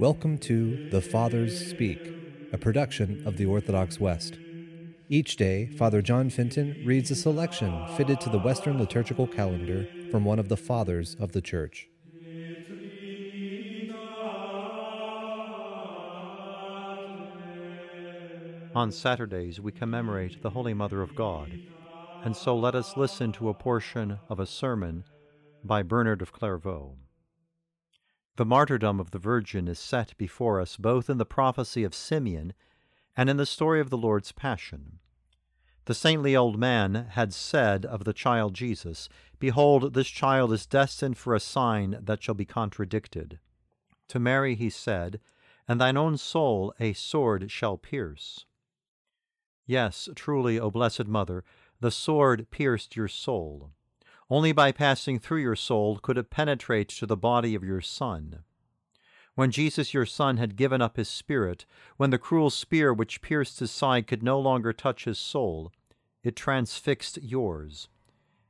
Welcome to The Fathers Speak, a production of the Orthodox West. Each day, Father John Fenton reads a selection fitted to the Western liturgical calendar from one of the Fathers of the Church. On Saturdays, we commemorate the Holy Mother of God, and so let us listen to a portion of a sermon by Bernard of Clairvaux. The martyrdom of the Virgin is set before us both in the prophecy of Simeon and in the story of the Lord's Passion. The saintly old man had said of the child Jesus, Behold, this child is destined for a sign that shall be contradicted. To Mary he said, And thine own soul a sword shall pierce. Yes, truly, O Blessed Mother, the sword pierced your soul. Only by passing through your soul could it penetrate to the body of your Son. When Jesus your Son had given up his spirit, when the cruel spear which pierced his side could no longer touch his soul, it transfixed yours.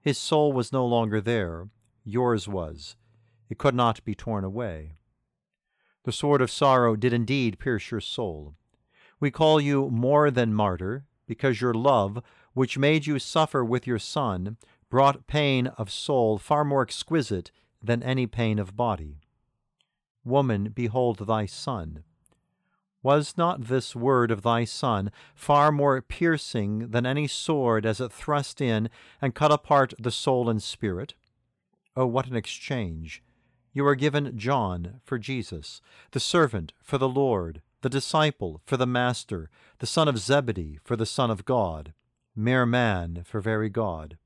His soul was no longer there, yours was. It could not be torn away. The sword of sorrow did indeed pierce your soul. We call you more than martyr, because your love, which made you suffer with your Son, brought pain of soul far more exquisite than any pain of body. Woman, behold thy Son. Was not this word of thy Son far more piercing than any sword as it thrust in and cut apart the soul and spirit? Oh, what an exchange! You are given John for Jesus, the servant for the Lord, the disciple for the Master, the son of Zebedee for the Son of God, mere man for very God.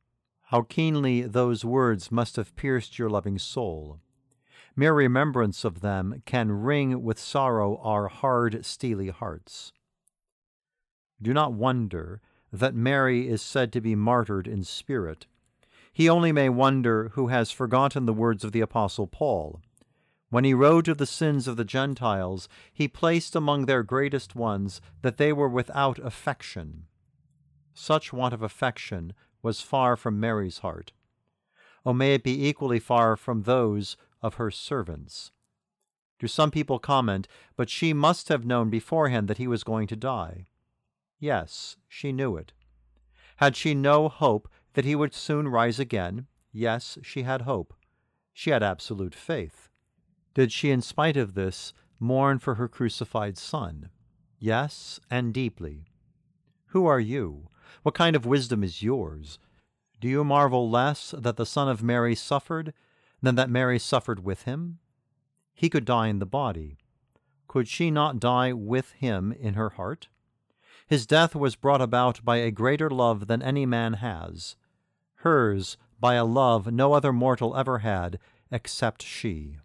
How keenly those words must have pierced your loving soul. Mere remembrance of them can wring with sorrow our hard, steely hearts. Do not wonder that Mary is said to be martyred in spirit. He only may wonder who has forgotten the words of the Apostle Paul when he wrote of the sins of the Gentiles, he placed among their greatest ones that they were without affection. Such want of affection was far from Mary's heart. Oh, may it be equally far from those of her servants. Do some people comment, but she must have known beforehand that he was going to die. Yes, she knew it. Had she no hope that he would soon rise again? Yes, she had hope. She had absolute faith. Did she, in spite of this, mourn for her crucified Son? Yes, and deeply. Who are you? What kind of wisdom is yours? Do you marvel less that the Son of Mary suffered than that Mary suffered with him? He could die in the body. Could she not die with him in her heart? His death was brought about by a greater love than any man has, hers by a love no other mortal ever had except she.